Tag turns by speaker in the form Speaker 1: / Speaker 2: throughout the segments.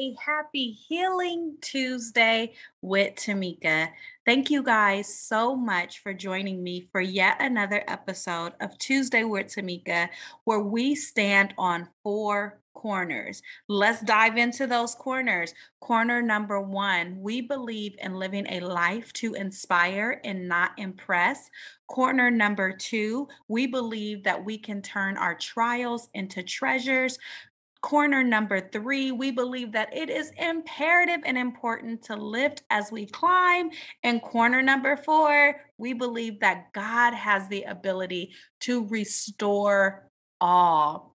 Speaker 1: Hey, happy Healing Tuesday with Tamika. Thank you guys so much for joining me for yet another episode of Tuesday with Tamika, where we stand on four corners. Let's dive into those corners. Corner number one, we believe in living a life to inspire and not impress. Corner number two, we believe that we can turn our trials into treasures. Corner number three, we believe that it is imperative and important to lift as we climb. And corner number four, we believe that God has the ability to restore all.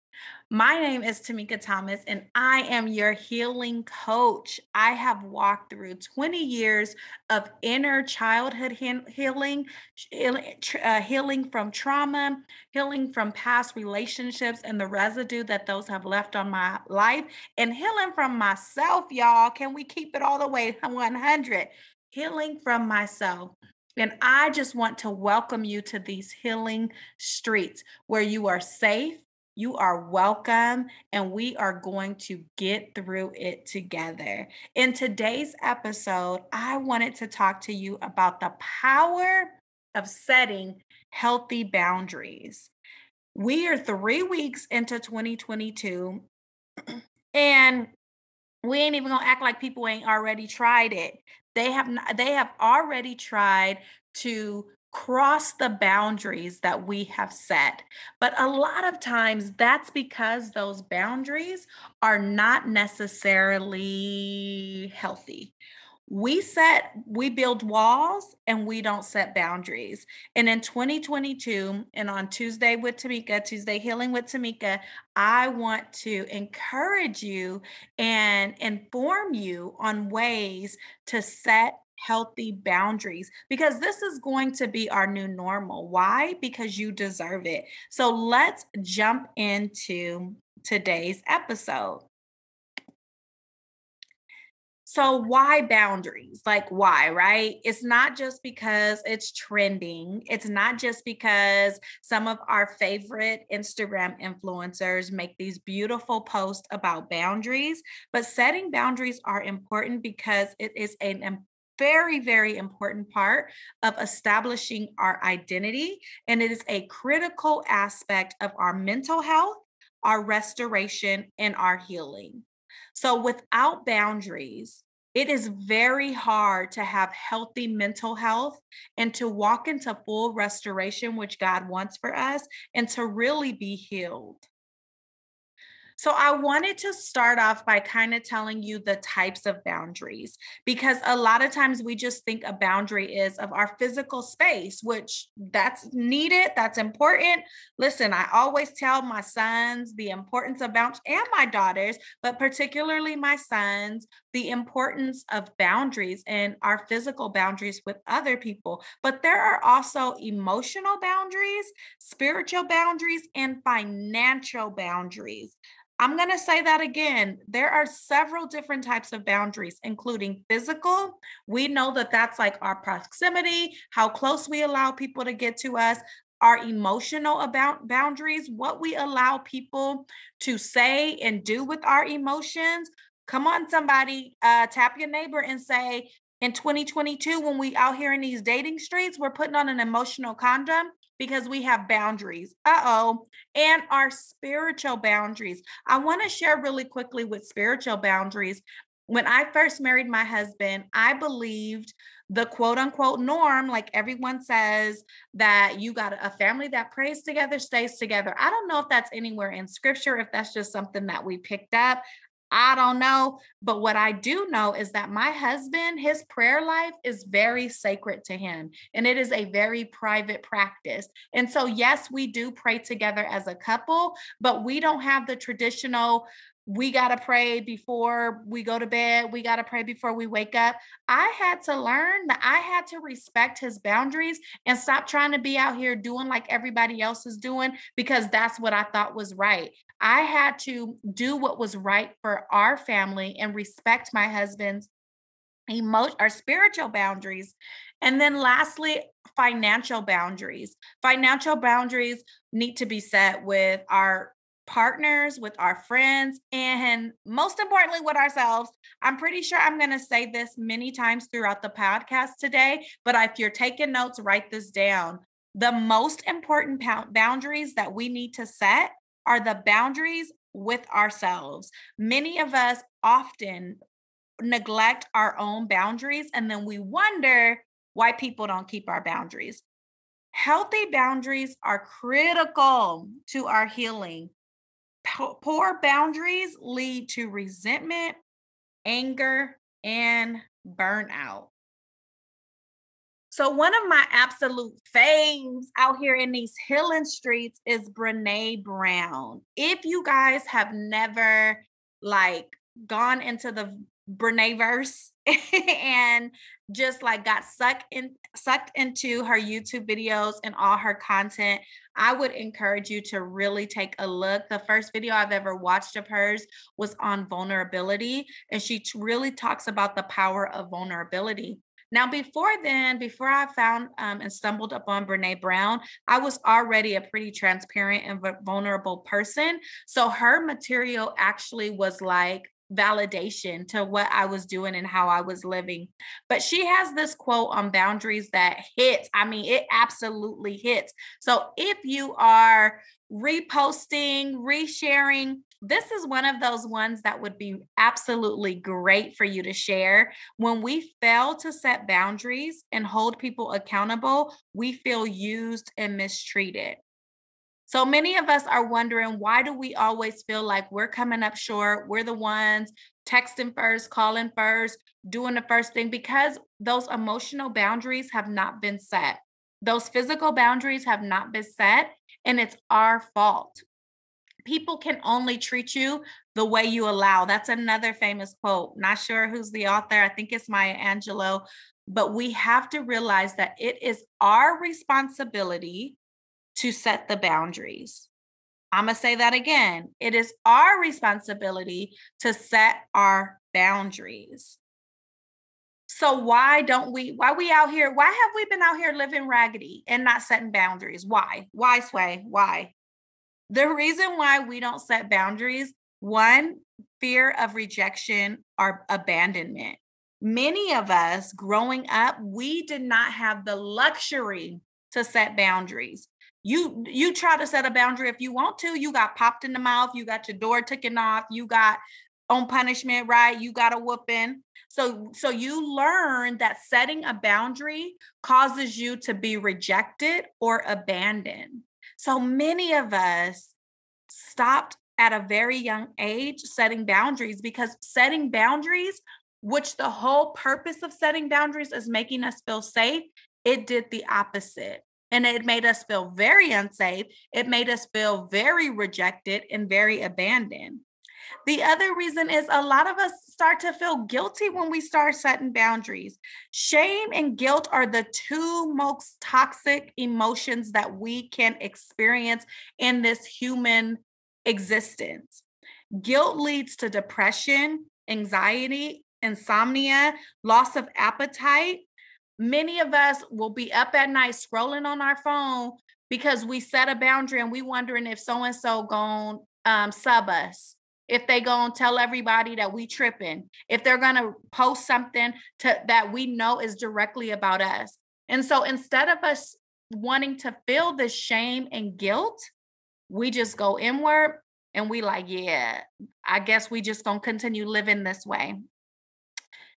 Speaker 1: My name is Tamika Thomas, and I am your healing coach. I have walked through 20 years of inner childhood healing, uh, healing from trauma, healing from past relationships and the residue that those have left on my life, and healing from myself, y'all. Can we keep it all the way 100? Healing from myself. And I just want to welcome you to these healing streets where you are safe you are welcome, and we are going to get through it together. In today's episode, I wanted to talk to you about the power of setting healthy boundaries. We are three weeks into 2022, and we ain't even gonna act like people ain't already tried it. They have they have already tried to cross the boundaries that we have set. But a lot of times that's because those boundaries are not necessarily healthy. We set, we build walls and we don't set boundaries. And in 2022, and on Tuesday with Tamika, Tuesday Healing with Tamika, I want to encourage you and inform you on ways to set healthy boundaries because this is going to be our new normal. Why? Because you deserve it. So let's jump into today's episode. So, why boundaries? Like, why, right? It's not just because it's trending. It's not just because some of our favorite Instagram influencers make these beautiful posts about boundaries, but setting boundaries are important because it is an very, very important part of establishing our identity. And it is a critical aspect of our mental health, our restoration, and our healing. So, without boundaries, it is very hard to have healthy mental health and to walk into full restoration, which God wants for us, and to really be healed. So I wanted to start off by kind of telling you the types of boundaries because a lot of times we just think a boundary is of our physical space, which that's needed, that's important. Listen, I always tell my sons the importance of boundaries and my daughters, but particularly my sons, the importance of boundaries and our physical boundaries with other people. But there are also emotional boundaries, spiritual boundaries, and financial boundaries. I'm going to say that again. There are several different types of boundaries, including physical. We know that that's like our proximity, how close we allow people to get to us, our emotional about boundaries, what we allow people to say and do with our emotions. Come on, somebody, uh, tap your neighbor and say, in 2022, when we out here in these dating streets, we're putting on an emotional condom because we have boundaries. Uh oh. And our spiritual boundaries. I want to share really quickly with spiritual boundaries. When I first married my husband, I believed the quote unquote norm, like everyone says, that you got a family that prays together, stays together. I don't know if that's anywhere in scripture, if that's just something that we picked up. I don't know. But what I do know is that my husband, his prayer life is very sacred to him and it is a very private practice. And so, yes, we do pray together as a couple, but we don't have the traditional we got to pray before we go to bed. We got to pray before we wake up. I had to learn that I had to respect his boundaries and stop trying to be out here doing like everybody else is doing because that's what I thought was right. I had to do what was right for our family and respect my husband's emotion or spiritual boundaries and then lastly financial boundaries financial boundaries need to be set with our partners, with our friends, and most importantly, with ourselves. I'm pretty sure I'm going to say this many times throughout the podcast today, but if you're taking notes, write this down. The most important boundaries that we need to set are the boundaries with ourselves. Many of us often neglect our own boundaries and then we wonder why people don't keep our boundaries. Healthy boundaries are critical to our healing. Poor boundaries lead to resentment, anger, and burnout. So, one of my absolute faves out here in these healing streets is Brene Brown. If you guys have never like gone into the Brene verse and just like got sucked in sucked into her YouTube videos and all her content, I would encourage you to really take a look. The first video I've ever watched of hers was on vulnerability and she really talks about the power of vulnerability. Now, before then, before I found um, and stumbled upon Brene Brown, I was already a pretty transparent and vulnerable person. So her material actually was like validation to what I was doing and how I was living. But she has this quote on boundaries that hits. I mean, it absolutely hits. So if you are reposting, resharing, this is one of those ones that would be absolutely great for you to share. When we fail to set boundaries and hold people accountable, we feel used and mistreated. So many of us are wondering why do we always feel like we're coming up short? We're the ones texting first, calling first, doing the first thing because those emotional boundaries have not been set. Those physical boundaries have not been set, and it's our fault. People can only treat you the way you allow. That's another famous quote. Not sure who's the author. I think it's Maya Angelou. But we have to realize that it is our responsibility to set the boundaries. I'm going to say that again. It is our responsibility to set our boundaries. So why don't we why we out here why have we been out here living raggedy and not setting boundaries? Why? Why sway? Why? The reason why we don't set boundaries, one, fear of rejection or abandonment. Many of us growing up, we did not have the luxury to set boundaries you you try to set a boundary if you want to. You got popped in the mouth. You got your door taken off. You got on punishment right? You got a whooping. So so you learn that setting a boundary causes you to be rejected or abandoned. So many of us stopped at a very young age setting boundaries because setting boundaries which the whole purpose of setting boundaries is making us feel safe it did the opposite and it made us feel very unsafe. It made us feel very rejected and very abandoned. The other reason is a lot of us start to feel guilty when we start setting boundaries. Shame and guilt are the two most toxic emotions that we can experience in this human existence. Guilt leads to depression, anxiety, insomnia, loss of appetite, many of us will be up at night scrolling on our phone because we set a boundary and we wondering if so and so going um, sub us if they gonna tell everybody that we tripping if they're gonna post something to that we know is directly about us. And so instead of us wanting to feel the shame and guilt we just go inward and we like yeah i guess we just gonna continue living this way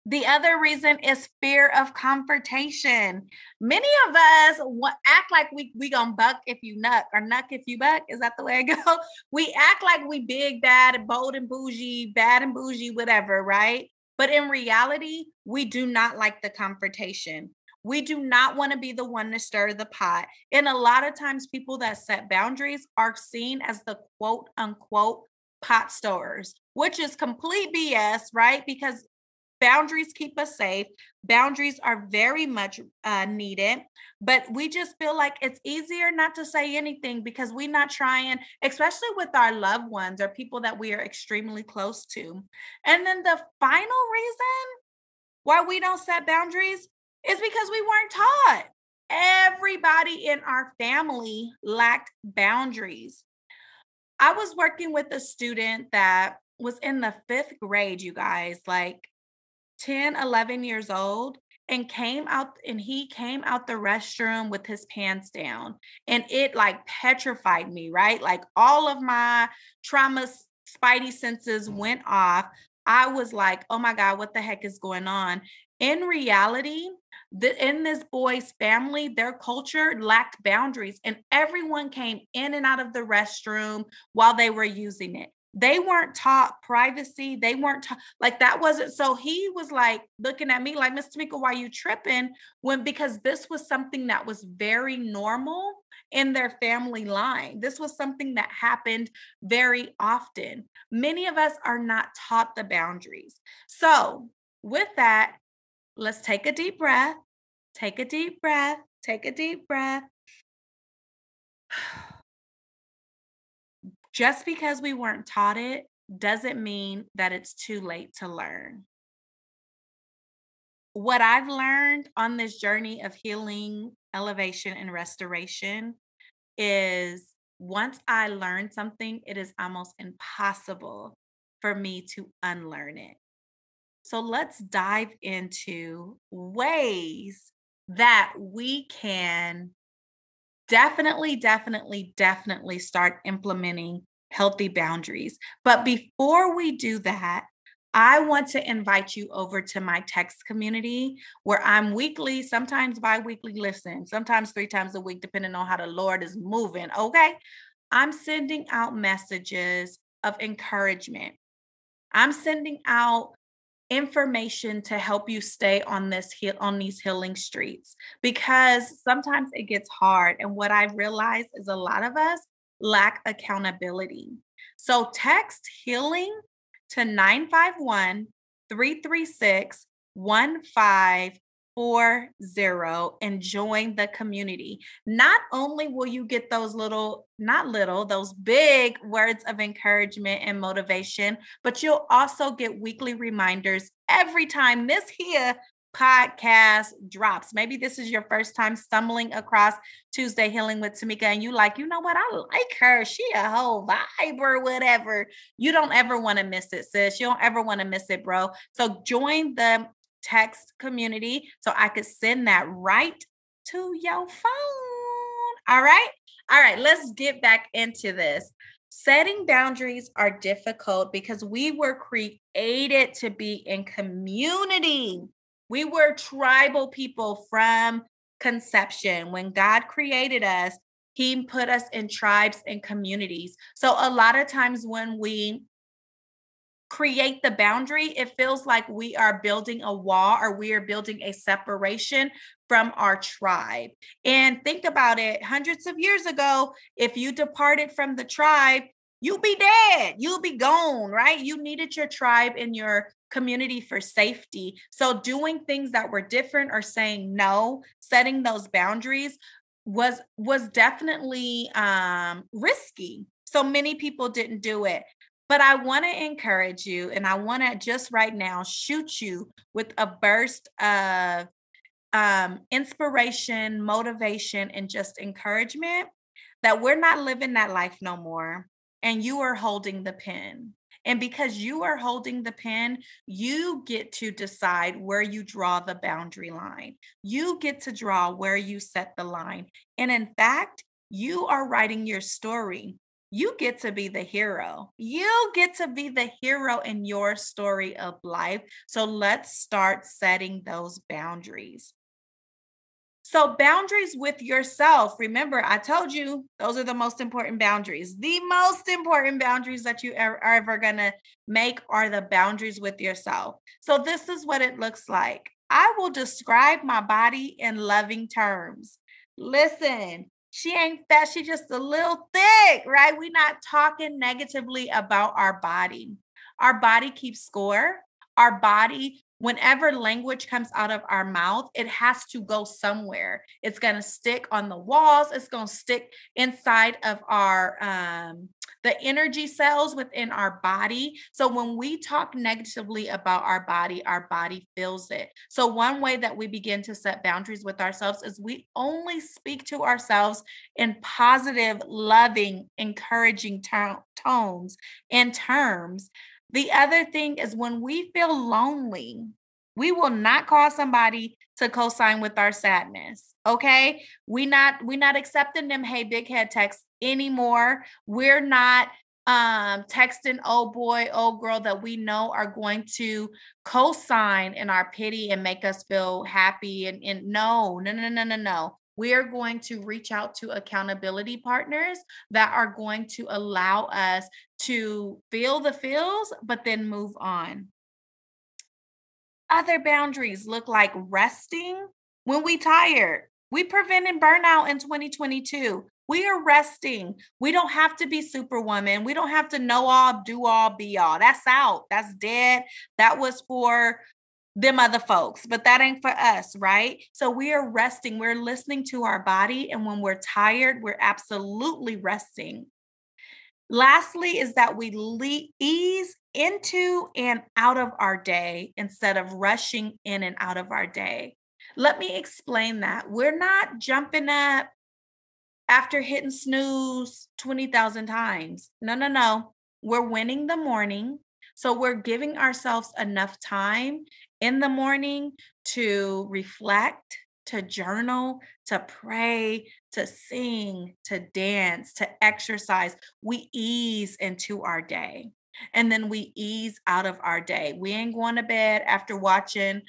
Speaker 1: the other reason is fear of confrontation. Many of us act like we we gonna buck if you nuck or nuck if you buck. Is that the way I go? We act like we big, bad, and bold and bougie, bad and bougie, whatever, right? But in reality, we do not like the confrontation. We do not want to be the one to stir the pot. And a lot of times, people that set boundaries are seen as the quote unquote pot stirrers, which is complete BS, right? Because boundaries keep us safe. Boundaries are very much uh, needed but we just feel like it's easier not to say anything because we're not trying especially with our loved ones or people that we are extremely close to. And then the final reason why we don't set boundaries is because we weren't taught. Everybody in our family lacked boundaries. I was working with a student that was in the fifth grade, you guys, like 10, 11 years old, and came out and he came out the restroom with his pants down. And it like petrified me, right? Like all of my trauma spidey senses went off. I was like, oh my God, what the heck is going on? In reality, the, in this boy's family, their culture lacked boundaries, and everyone came in and out of the restroom while they were using it. They weren't taught privacy. They weren't taught like that wasn't so he was like looking at me like, Miss Tamika, why you tripping? When because this was something that was very normal in their family line. This was something that happened very often. Many of us are not taught the boundaries. So, with that, let's take a deep breath. Take a deep breath. Take a deep breath. Just because we weren't taught it doesn't mean that it's too late to learn. What I've learned on this journey of healing, elevation, and restoration is once I learn something, it is almost impossible for me to unlearn it. So let's dive into ways that we can definitely, definitely, definitely start implementing healthy boundaries. But before we do that, I want to invite you over to my text community where I'm weekly, sometimes bi weekly, listen, sometimes three times a week, depending on how the Lord is moving. Okay. I'm sending out messages of encouragement. I'm sending out information to help you stay on this on these healing streets because sometimes it gets hard and what i realize is a lot of us lack accountability. So text healing to 951 336 1540 and join the community. Not only will you get those little, not little, those big words of encouragement and motivation, but you'll also get weekly reminders every time this here podcast drops. Maybe this is your first time stumbling across Tuesday Healing with Tamika, and you like, you know what? I like her. She a whole vibe or whatever. You don't ever want to miss it, sis. You don't ever want to miss it, bro. So join the text community so I could send that right to your phone. All right. All right. Let's get back into this. Setting boundaries are difficult because we were created to be in community. We were tribal people from conception. When God created us, He put us in tribes and communities. So, a lot of times when we create the boundary, it feels like we are building a wall or we are building a separation from our tribe. And think about it hundreds of years ago, if you departed from the tribe, you'll be dead, you'll be gone, right? You needed your tribe and your community for safety. So doing things that were different or saying no, setting those boundaries was was definitely um risky. So many people didn't do it. But I want to encourage you and I want to just right now shoot you with a burst of um, inspiration, motivation, and just encouragement that we're not living that life no more. And you are holding the pen. And because you are holding the pen, you get to decide where you draw the boundary line. You get to draw where you set the line. And in fact, you are writing your story. You get to be the hero. You get to be the hero in your story of life. So let's start setting those boundaries. So, boundaries with yourself. Remember, I told you those are the most important boundaries. The most important boundaries that you are ever going to make are the boundaries with yourself. So, this is what it looks like I will describe my body in loving terms. Listen, she ain't fat, she just a little thick, right? We're not talking negatively about our body. Our body keeps score. Our body whenever language comes out of our mouth, it has to go somewhere. It's going to stick on the walls, it's going to stick inside of our um the energy cells within our body. So when we talk negatively about our body, our body feels it. So one way that we begin to set boundaries with ourselves is we only speak to ourselves in positive, loving, encouraging tones and terms. The other thing is when we feel lonely, we will not call somebody to co-sign with our sadness. Okay. We not we not accepting them hey big head texts anymore. We're not um texting oh boy, oh girl that we know are going to co-sign in our pity and make us feel happy. And, and no, no, no, no, no, no. We are going to reach out to accountability partners that are going to allow us to feel the feels, but then move on. Other boundaries look like resting when we tired. We prevented burnout in 2022. We are resting. We don't have to be superwoman. We don't have to know all, do all, be all. That's out. That's dead. That was for them other folks, but that ain't for us, right? So we are resting. We're listening to our body. And when we're tired, we're absolutely resting. Lastly, is that we le- ease into and out of our day instead of rushing in and out of our day. Let me explain that. We're not jumping up after hitting snooze 20,000 times. No, no, no. We're winning the morning. So we're giving ourselves enough time in the morning to reflect, to journal, to pray, to sing, to dance, to exercise. We ease into our day and then we ease out of our day. We ain't going to bed after watching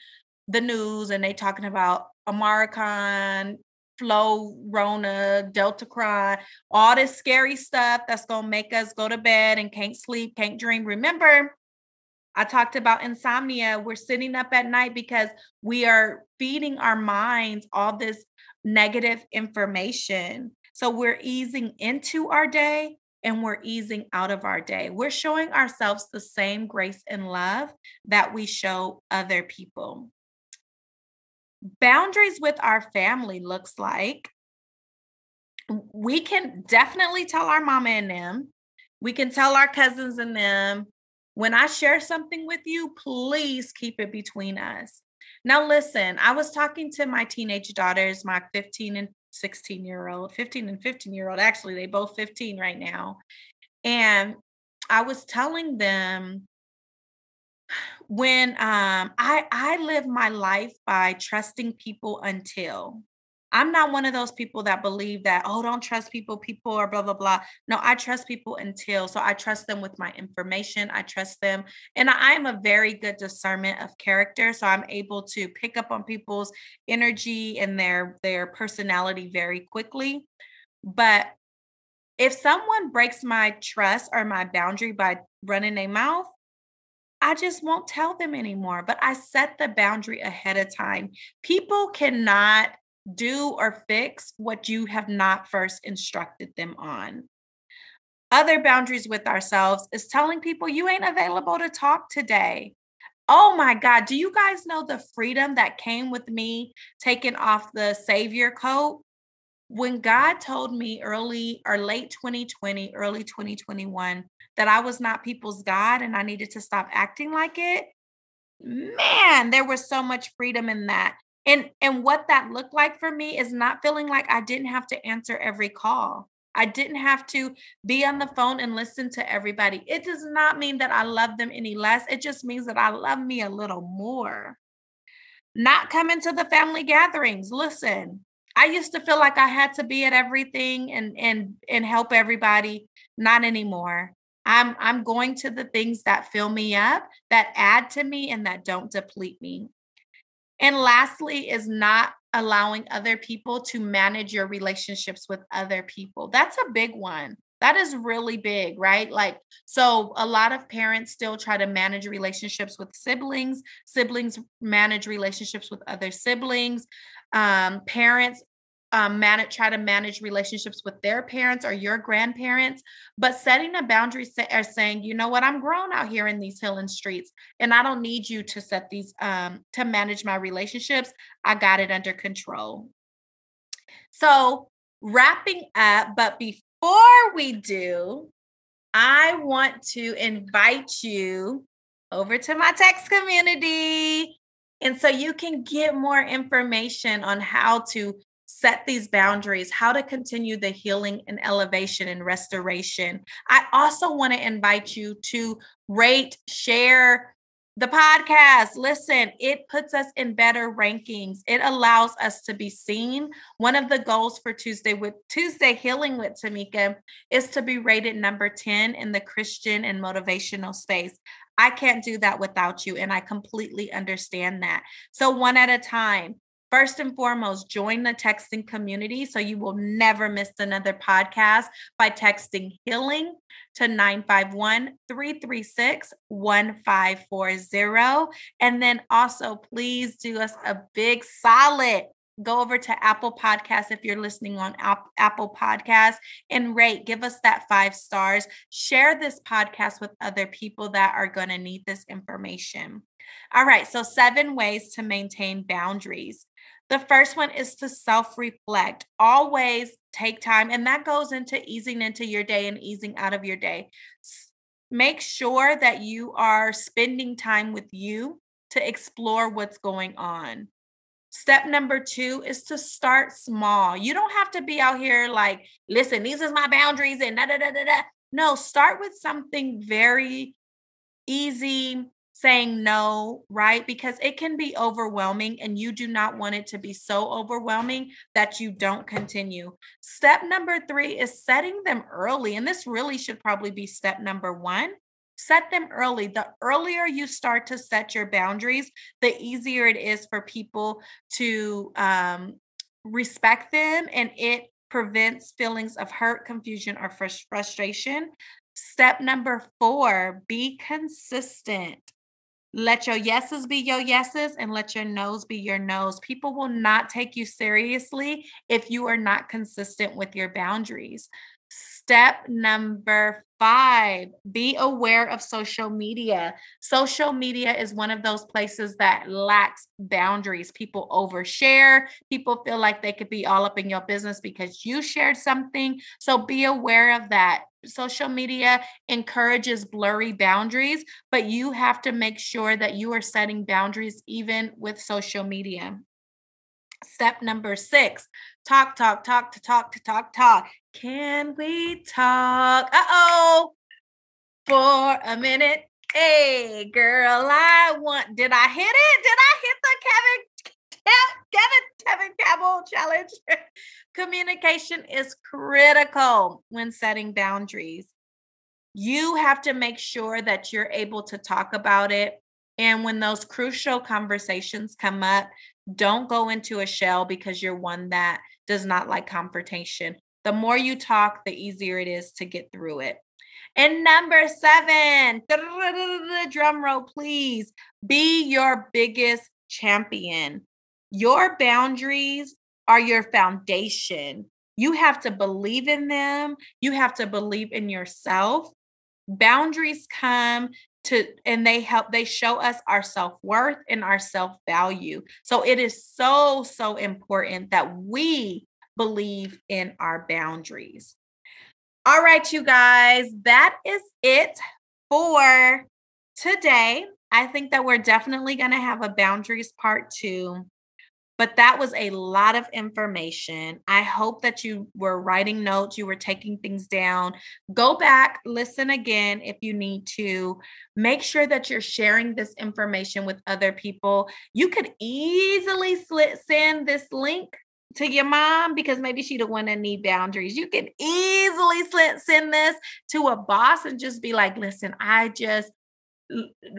Speaker 1: the news and they talking about Omicron, Flow, Rona, Deltacron, all this scary stuff that's going to make us go to bed and can't sleep, can't dream. Remember, I talked about insomnia. We're sitting up at night because we are feeding our minds all this negative information. So we're easing into our day and we're easing out of our day. We're showing ourselves the same grace and love that we show other people. Boundaries with our family looks like we can definitely tell our mama and them, we can tell our cousins and them, when I share something with you, please keep it between us. Now, listen, I was talking to my teenage daughters, my 15 and 16 year old, 15 and 15 year old. Actually, they both 15 right now. And I was telling them when um, I I live my life by trusting people until I'm not one of those people that believe that, oh, don't trust people, people are blah, blah, blah. No, I trust people until. So I trust them with my information. I trust them. And I am a very good discernment of character. So I'm able to pick up on people's energy and their their personality very quickly. But if someone breaks my trust or my boundary by running a mouth, I just won't tell them anymore. But I set the boundary ahead of time. People cannot do or fix what you have not first instructed them on. Other boundaries with ourselves is telling people you ain't available to talk today. Oh my God, do you guys know the freedom that came with me taking off the savior coat? When God told me early or late 2020, early 2021, that I was not people's God and I needed to stop acting like it, man, there was so much freedom in that and and what that looked like for me is not feeling like i didn't have to answer every call. I didn't have to be on the phone and listen to everybody. It does not mean that i love them any less. It just means that i love me a little more. Not coming to the family gatherings. Listen i used to feel like i had to be at everything and and and help everybody. Not anymore. I'm i'm going to the things that fill me up that add to me and that don't deplete me and lastly, is not allowing other people to manage your relationships with other people. That's a big one. That is really big, right? Like, so a lot of parents still try to manage relationships with siblings, siblings manage relationships with other siblings. Um, parents um, manage try to manage relationships with their parents or your grandparents but setting a boundary or saying you know what? I'm grown out here in these hill and streets and i don't need you to set these um, to manage my relationships. I got it under control. So wrapping up but before we do I want to invite you over to my text community. And so you can get more information on how to set these boundaries, how to continue the healing and elevation and restoration. I also want to invite you to rate, share, the podcast, listen, it puts us in better rankings. It allows us to be seen. One of the goals for Tuesday with Tuesday Healing with Tamika is to be rated number 10 in the Christian and motivational space. I can't do that without you, and I completely understand that. So, one at a time, First and foremost, join the texting community so you will never miss another podcast by texting healing to 951 336 1540. And then also, please do us a big solid. Go over to Apple Podcasts if you're listening on Apple Podcasts and rate, give us that five stars. Share this podcast with other people that are going to need this information. All right, so seven ways to maintain boundaries. The first one is to self reflect. Always take time, and that goes into easing into your day and easing out of your day. Make sure that you are spending time with you to explore what's going on. Step number two is to start small. You don't have to be out here like, listen, these is my boundaries and da da da da da. No, start with something very easy, saying no, right? Because it can be overwhelming and you do not want it to be so overwhelming that you don't continue. Step number three is setting them early. And this really should probably be step number one. Set them early. The earlier you start to set your boundaries, the easier it is for people to um, respect them and it prevents feelings of hurt, confusion, or frustration. Step number four be consistent. Let your yeses be your yeses and let your no's be your no's. People will not take you seriously if you are not consistent with your boundaries. Step number five be aware of social media. Social media is one of those places that lacks boundaries. People overshare, people feel like they could be all up in your business because you shared something. So be aware of that. Social media encourages blurry boundaries, but you have to make sure that you are setting boundaries even with social media. Step number six talk, talk, talk, to talk, to talk, talk. Can we talk? Uh oh, for a minute. Hey, girl, I want. Did I hit it? Did I hit the Tevin Tevin Tevin Campbell challenge? Communication is critical when setting boundaries. You have to make sure that you're able to talk about it. And when those crucial conversations come up, don't go into a shell because you're one that does not like confrontation. The more you talk, the easier it is to get through it. And number seven, drum roll, please be your biggest champion. Your boundaries are your foundation. You have to believe in them, you have to believe in yourself. Boundaries come to and they help they show us our self-worth and our self-value so it is so so important that we believe in our boundaries all right you guys that is it for today i think that we're definitely going to have a boundaries part 2 but that was a lot of information. I hope that you were writing notes, you were taking things down. Go back, listen again if you need to. Make sure that you're sharing this information with other people. You could easily send this link to your mom because maybe she the one that need boundaries. You can easily send this to a boss and just be like, listen, I just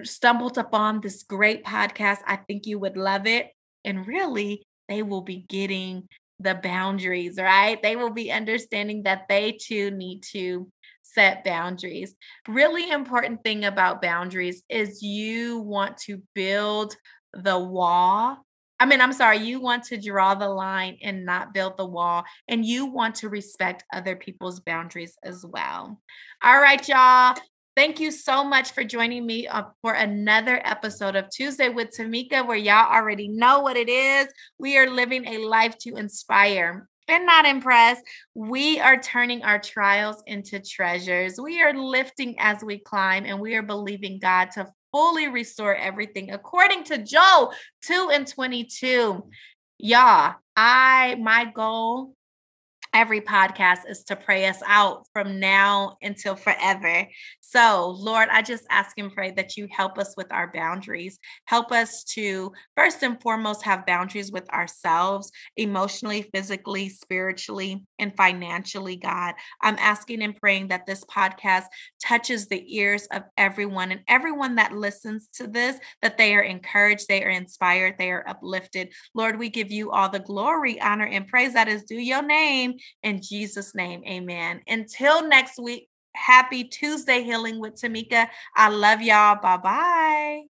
Speaker 1: stumbled upon this great podcast. I think you would love it. And really, they will be getting the boundaries, right? They will be understanding that they too need to set boundaries. Really important thing about boundaries is you want to build the wall. I mean, I'm sorry, you want to draw the line and not build the wall, and you want to respect other people's boundaries as well. All right, y'all. Thank you so much for joining me uh, for another episode of Tuesday with Tamika, where y'all already know what it is. We are living a life to inspire. and not impressed. We are turning our trials into treasures. We are lifting as we climb, and we are believing God to fully restore everything according to Joel 2 and 22. Y'all, I my goal every podcast is to pray us out from now until forever. So, Lord, I just ask and pray that you help us with our boundaries. Help us to, first and foremost, have boundaries with ourselves, emotionally, physically, spiritually, and financially, God. I'm asking and praying that this podcast touches the ears of everyone and everyone that listens to this, that they are encouraged, they are inspired, they are uplifted. Lord, we give you all the glory, honor, and praise that is due your name. In Jesus' name, amen. Until next week, happy Tuesday healing with Tamika. I love y'all. Bye bye.